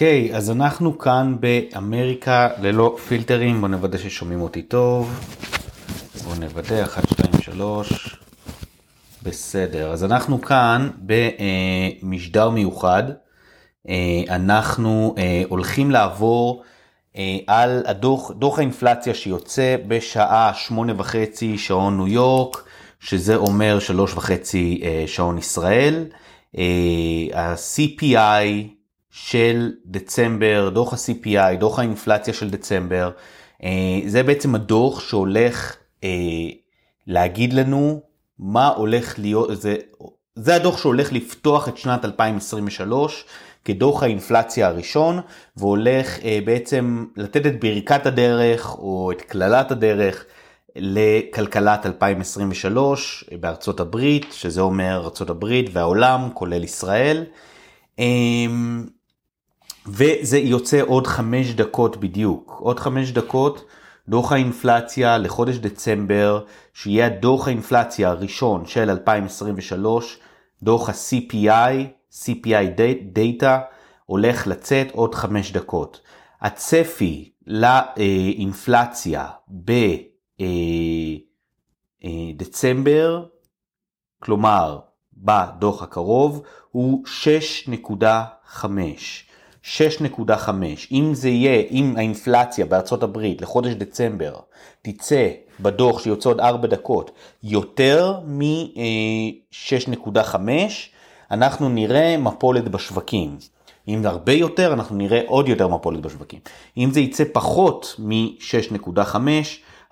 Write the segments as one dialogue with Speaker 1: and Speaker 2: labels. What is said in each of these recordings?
Speaker 1: אוקיי, אז אנחנו כאן באמריקה ללא פילטרים, בואו נוודא ששומעים אותי טוב. בואו נוודא, 1, 2, 3. בסדר, אז אנחנו כאן במשדר מיוחד. אה, אנחנו אה, הולכים לעבור אה, על הדוח, דוח האינפלציה שיוצא בשעה שמונה וחצי שעון ניו יורק, שזה אומר שלוש וחצי שעון ישראל. ה-CPI של דצמבר, דוח ה-CPI, דוח האינפלציה של דצמבר, זה בעצם הדוח שהולך להגיד לנו מה הולך להיות, זה, זה הדוח שהולך לפתוח את שנת 2023 כדוח האינפלציה הראשון, והולך אה, בעצם לתת את ברכת הדרך או את קללת הדרך לכלכלת 2023 בארצות הברית, שזה אומר ארצות הברית והעולם, כולל ישראל. אה, וזה יוצא עוד חמש דקות בדיוק, עוד חמש דקות. דוח האינפלציה לחודש דצמבר, שיהיה דוח האינפלציה הראשון של 2023, דוח ה-CPI, CPI Data, הולך לצאת עוד חמש דקות. הצפי לאינפלציה בדצמבר, כלומר בדוח הקרוב, הוא 6.5. 6.5. אם זה יהיה, אם האינפלציה בארצות הברית לחודש דצמבר תצא בדוח שיוצא עוד 4 דקות יותר מ-6.5, אנחנו נראה מפולת בשווקים. אם הרבה יותר, אנחנו נראה עוד יותר מפולת בשווקים. אם זה יצא פחות מ-6.5,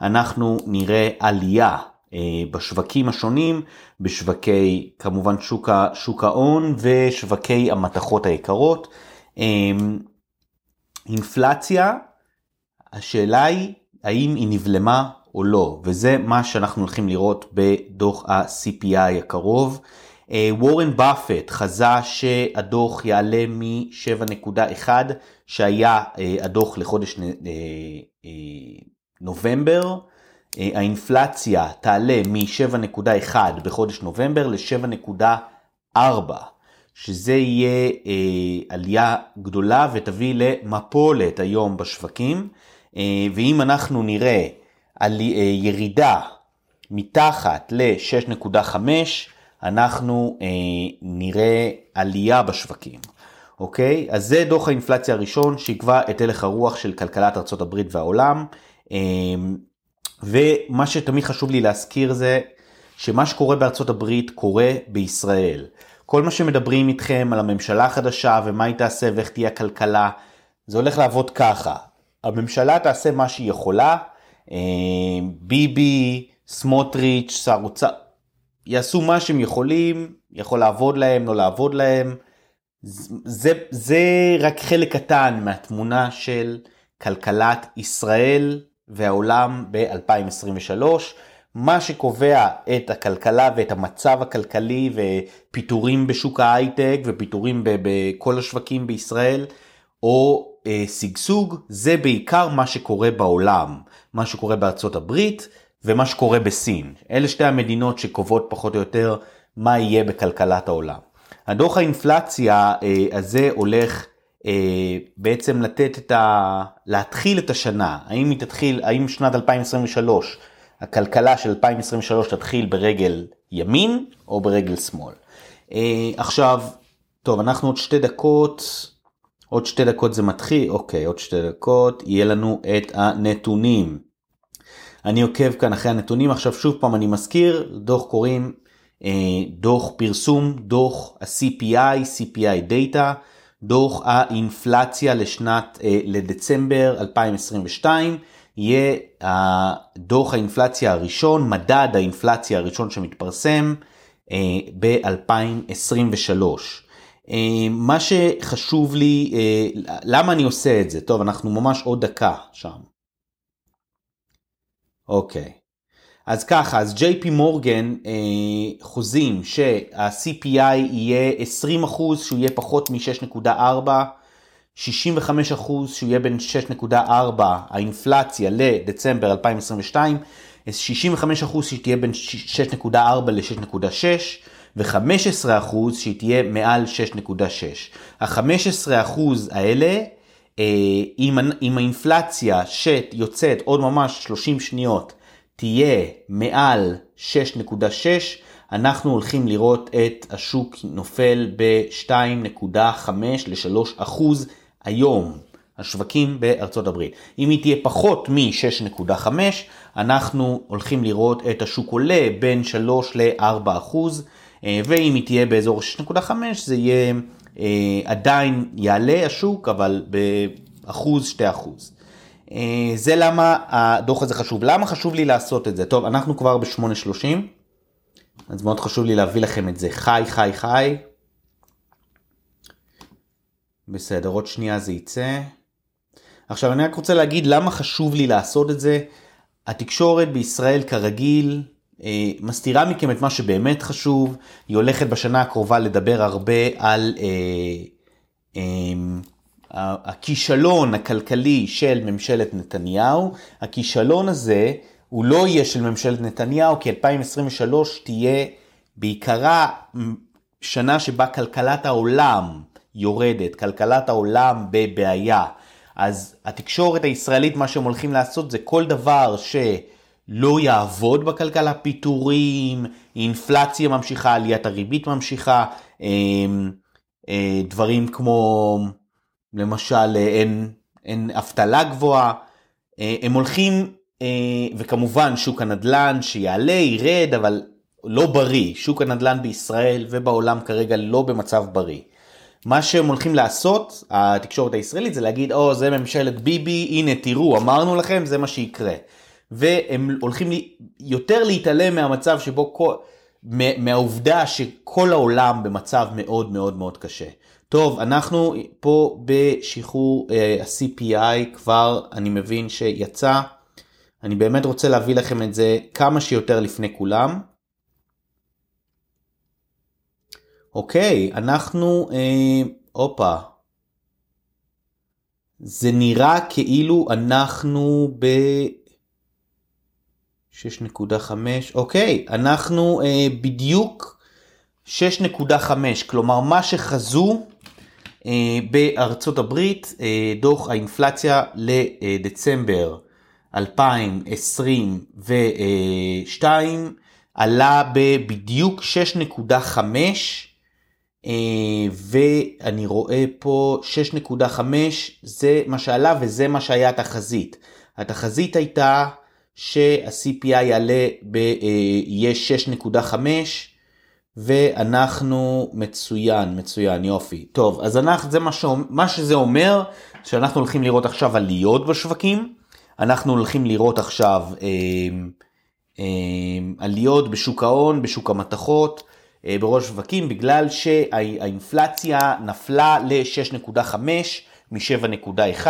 Speaker 1: אנחנו נראה עלייה אה, בשווקים השונים, בשווקי כמובן שוק ההון ושווקי המתכות היקרות. אמ, אינפלציה, השאלה היא האם היא נבלמה או לא, וזה מה שאנחנו הולכים לראות בדוח ה-CPI הקרוב. אה, וורן באפט חזה שהדוח יעלה מ-7.1 שהיה אה, הדוח לחודש אה, נובמבר. האינפלציה תעלה מ-7.1 בחודש נובמבר ל-7.4. שזה יהיה אה, עלייה גדולה ותביא למפולת היום בשווקים, אה, ואם אנחנו נראה על, אה, ירידה מתחת ל-6.5, אנחנו אה, נראה עלייה בשווקים. אוקיי? אז זה דוח האינפלציה הראשון שיקבע את הלך הרוח של כלכלת ארה"ב והעולם. אה, ומה שתמיד חשוב לי להזכיר זה שמה שקורה בארצות הברית קורה בישראל. כל מה שמדברים איתכם על הממשלה החדשה ומה היא תעשה ואיך תהיה הכלכלה, זה הולך לעבוד ככה. הממשלה תעשה מה שהיא יכולה, אה, ביבי, סמוטריץ', שר אוצר, יעשו מה שהם יכולים, יכול לעבוד להם, לא לעבוד להם. זה, זה רק חלק קטן מהתמונה של כלכלת ישראל והעולם ב-2023. מה שקובע את הכלכלה ואת המצב הכלכלי ופיטורים בשוק ההייטק ופיטורים בכל השווקים בישראל או אה, שגשוג זה בעיקר מה שקורה בעולם, מה שקורה בארצות הברית ומה שקורה בסין. אלה שתי המדינות שקובעות פחות או יותר מה יהיה בכלכלת העולם. הדוח האינפלציה אה, הזה הולך אה, בעצם לתת את ה... להתחיל את השנה, האם היא תתחיל, האם שנת 2023 הכלכלה של 2023 תתחיל ברגל ימין או ברגל שמאל. אה, עכשיו, טוב, אנחנו עוד שתי דקות, עוד שתי דקות זה מתחיל, אוקיי, עוד שתי דקות, יהיה לנו את הנתונים. אני עוקב כאן אחרי הנתונים, עכשיו שוב פעם אני מזכיר, דוח קוראים אה, דוח פרסום, דוח ה-CPI, CPI Data, דוח האינפלציה לשנת, אה, לדצמבר 2022. יהיה הדוח האינפלציה הראשון, מדד האינפלציה הראשון שמתפרסם אה, ב-2023. אה, מה שחשוב לי, אה, למה אני עושה את זה? טוב, אנחנו ממש עוד דקה שם. אוקיי. אז ככה, אז JP מורגן אה, חוזים שה-CPI יהיה 20% שהוא יהיה פחות מ-6.4 65 אחוז שהוא יהיה בין 6.4 האינפלציה לדצמבר 2022, 65 אחוז שתהיה בין 6.4 ל-6.6 ו-15% שהיא תהיה מעל 6.6. ה-15% האלה, אה, עם האינפלציה שיוצאת עוד ממש 30 שניות, תהיה מעל 6.6, אנחנו הולכים לראות את השוק נופל ב-2.5 ל-3 אחוז היום. השווקים בארצות הברית. אם היא תהיה פחות מ-6.5, אנחנו הולכים לראות את השוק עולה בין 3 ל-4 אחוז, אה, ואם היא תהיה באזור 6.5 זה יהיה אה, עדיין יעלה השוק, אבל באחוז, 2 אחוז. אה, זה למה הדוח הזה חשוב. למה חשוב לי לעשות את זה? טוב, אנחנו כבר ב-8.30, אז מאוד חשוב לי להביא לכם את זה חי, חי, חי. בסדר, עוד שנייה זה יצא. עכשיו אני רק רוצה להגיד למה חשוב לי לעשות את זה. התקשורת בישראל כרגיל אה, מסתירה מכם את מה שבאמת חשוב, היא הולכת בשנה הקרובה לדבר הרבה על אה, אה, הכישלון הכלכלי של ממשלת נתניהו. הכישלון הזה הוא לא יהיה של ממשלת נתניהו, כי 2023 תהיה בעיקרה שנה שבה כלכלת העולם יורדת, כלכלת העולם בבעיה. אז התקשורת הישראלית, מה שהם הולכים לעשות זה כל דבר שלא יעבוד בכלכלה, פיטורים, אינפלציה ממשיכה, עליית הריבית ממשיכה, אמ, אה, דברים כמו למשל אין, אין אבטלה גבוהה, אה, הם הולכים, אה, וכמובן שוק הנדל"ן שיעלה, ירד, אבל לא בריא, שוק הנדל"ן בישראל ובעולם כרגע לא במצב בריא. מה שהם הולכים לעשות, התקשורת הישראלית, זה להגיד, או, oh, זה ממשלת ביבי, הנה תראו, אמרנו לכם, זה מה שיקרה. והם הולכים יותר להתעלם מהמצב שבו, מהעובדה שכל העולם במצב מאוד מאוד מאוד קשה. טוב, אנחנו פה בשחרור uh, ה-CPI כבר, אני מבין שיצא. אני באמת רוצה להביא לכם את זה כמה שיותר לפני כולם. אוקיי, אנחנו, אה, הופה. זה נראה כאילו אנחנו ב... 6.5, אוקיי, אנחנו אה, בדיוק 6.5, כלומר מה שחזו אה, בארצות הברית, אה, דוח האינפלציה לדצמבר 2022 עלה בבדיוק 6.5 אה, ואני רואה פה 6.5 זה מה שעלה וזה מה שהיה התחזית. התחזית הייתה שה-CPI יעלה ב... אה, יהיה 6.5 ואנחנו מצוין, מצוין, יופי. טוב, אז אנחנו, זה מה, שאומר, מה שזה אומר, שאנחנו הולכים לראות עכשיו עליות בשווקים, אנחנו הולכים לראות עכשיו אה, אה, עליות בשוק ההון, בשוק המתכות, אה, בראש שווקים בגלל שהאינפלציה נפלה ל-6.5 מ-7.1,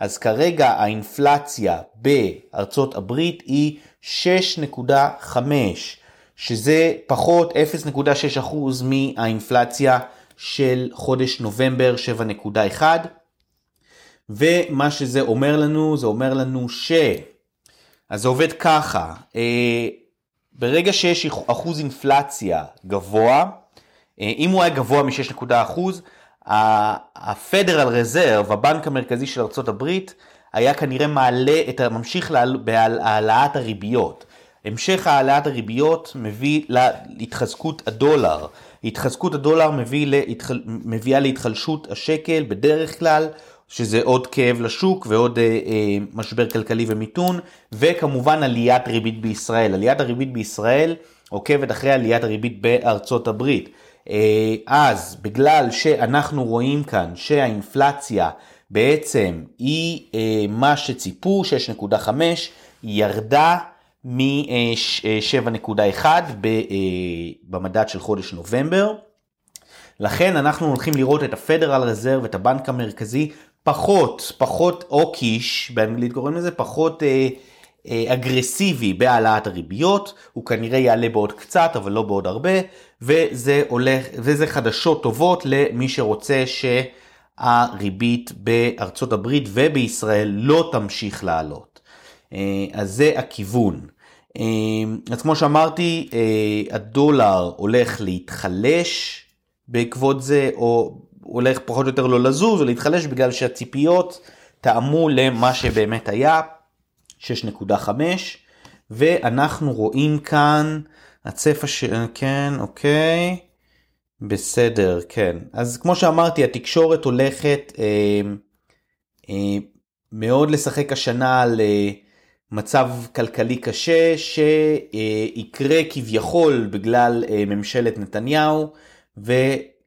Speaker 1: אז כרגע האינפלציה בארצות הברית היא 6.5, שזה פחות 0.6% מהאינפלציה של חודש נובמבר 7.1. ומה שזה אומר לנו, זה אומר לנו ש... אז זה עובד ככה, אה, ברגע שיש אחוז אינפלציה גבוה, אה, אם הוא היה גבוה מ-6 אחוז, הפדרל רזרב, הבנק המרכזי של ארה"ב, היה כנראה מעלה את, ממשיך בהעלאת הריביות. המשך העלאת הריביות מביא להתחזקות הדולר. התחזקות הדולר מביא להתחל... מביאה להתחלשות השקל בדרך כלל, שזה עוד כאב לשוק ועוד אה, אה, משבר כלכלי ומיתון, וכמובן עליית ריבית בישראל. עליית הריבית בישראל עוקבת אחרי עליית הריבית בארצות הברית. אה, אז בגלל שאנחנו רואים כאן שהאינפלציה בעצם היא אה, מה שציפו, 6.5, היא ירדה מ-7.1 אה, במדד של חודש נובמבר. לכן אנחנו הולכים לראות את הפדרל רזרב, את הבנק המרכזי, פחות, פחות אוקיש, באנגלית קוראים לזה, פחות אה, אה, אגרסיבי בהעלאת הריביות, הוא כנראה יעלה בעוד קצת, אבל לא בעוד הרבה, וזה הולך, וזה חדשות טובות למי שרוצה שהריבית בארצות הברית ובישראל לא תמשיך לעלות. אה, אז זה הכיוון. אז כמו שאמרתי, הדולר הולך להתחלש בעקבות זה, או הולך פחות או יותר לא לזוז או להתחלש בגלל שהציפיות טעמו למה שבאמת היה, 6.5, ואנחנו רואים כאן הצפע של, כן, אוקיי, בסדר, כן. אז כמו שאמרתי, התקשורת הולכת אה, אה, מאוד לשחק השנה על אה, מצב כלכלי קשה שיקרה כביכול בגלל אה, ממשלת נתניהו,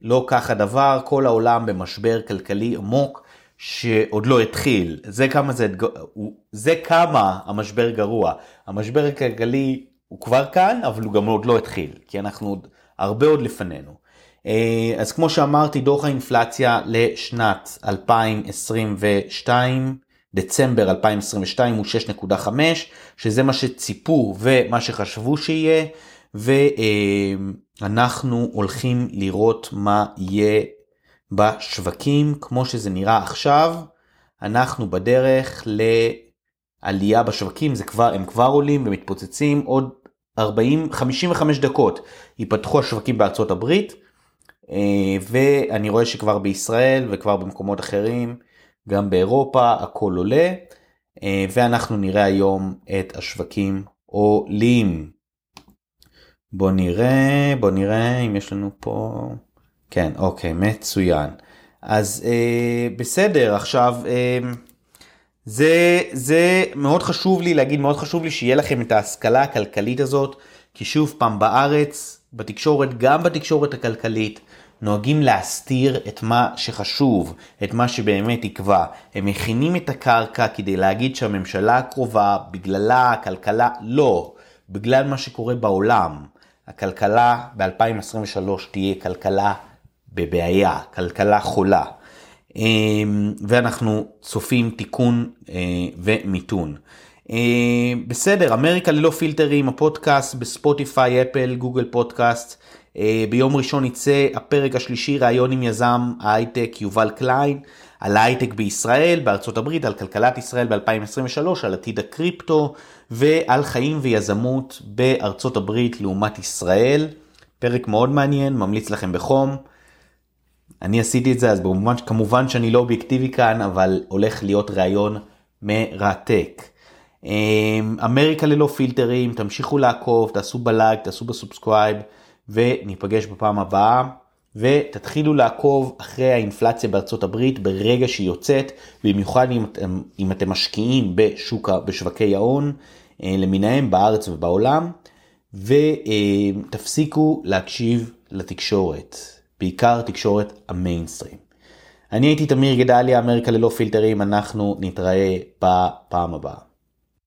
Speaker 1: ולא כך הדבר, כל העולם במשבר כלכלי עמוק. שעוד לא התחיל, זה כמה זה, זה כמה המשבר גרוע. המשבר הכלכלי הוא כבר כאן, אבל הוא גם עוד לא התחיל, כי אנחנו עוד הרבה עוד לפנינו. אה, אז כמו שאמרתי, דוח האינפלציה לשנת 2022, דצמבר 2022 הוא 6.5, שזה מה שציפו ומה שחשבו שיהיה, ואנחנו הולכים לראות מה יהיה בשווקים כמו שזה נראה עכשיו, אנחנו בדרך לעלייה בשווקים, זה כבר, הם כבר עולים ומתפוצצים, עוד 40, 55 דקות ייפתחו השווקים בארצות הברית, אה, ואני רואה שכבר בישראל וכבר במקומות אחרים, גם באירופה, הכל עולה, אה, ואנחנו נראה היום את השווקים עולים. בוא נראה, בוא נראה אם יש לנו פה... כן, אוקיי, מצוין. אז אה, בסדר, עכשיו, אה, זה, זה מאוד חשוב לי להגיד, מאוד חשוב לי שיהיה לכם את ההשכלה הכלכלית הזאת, כי שוב פעם בארץ, בתקשורת, גם בתקשורת הכלכלית, נוהגים להסתיר את מה שחשוב, את מה שבאמת יקבע. הם מכינים את הקרקע כדי להגיד שהממשלה הקרובה, בגללה הכלכלה, לא, בגלל מה שקורה בעולם. הכלכלה ב-2023 תהיה כלכלה בבעיה, כלכלה חולה. אמ, ואנחנו צופים תיקון אה, ומיתון. אה, בסדר, אמריקה ללא פילטרים, הפודקאסט בספוטיפיי, אפל, גוגל פודקאסט. אה, ביום ראשון יצא הפרק השלישי, ראיון עם יזם ההייטק יובל קליין, על ההייטק בישראל, בארצות הברית, על כלכלת ישראל ב-2023, על עתיד הקריפטו ועל חיים ויזמות בארצות הברית לעומת ישראל. פרק מאוד מעניין, ממליץ לכם בחום. אני עשיתי את זה אז במובן כמובן שאני לא אובייקטיבי כאן אבל הולך להיות ראיון מרתק. אמ, אמריקה ללא פילטרים תמשיכו לעקוב תעשו בלייק תעשו ב subscribe וניפגש בפעם הבאה ותתחילו לעקוב אחרי האינפלציה בארצות הברית ברגע שהיא יוצאת במיוחד אם אתם, אם אתם משקיעים בשוק, בשווקי ההון אה, למיניהם בארץ ובעולם ותפסיקו להקשיב לתקשורת. בעיקר תקשורת המיינסטרים. אני הייתי תמיר גדליה, אמריקה ללא פילטרים, אנחנו נתראה בפעם הבאה.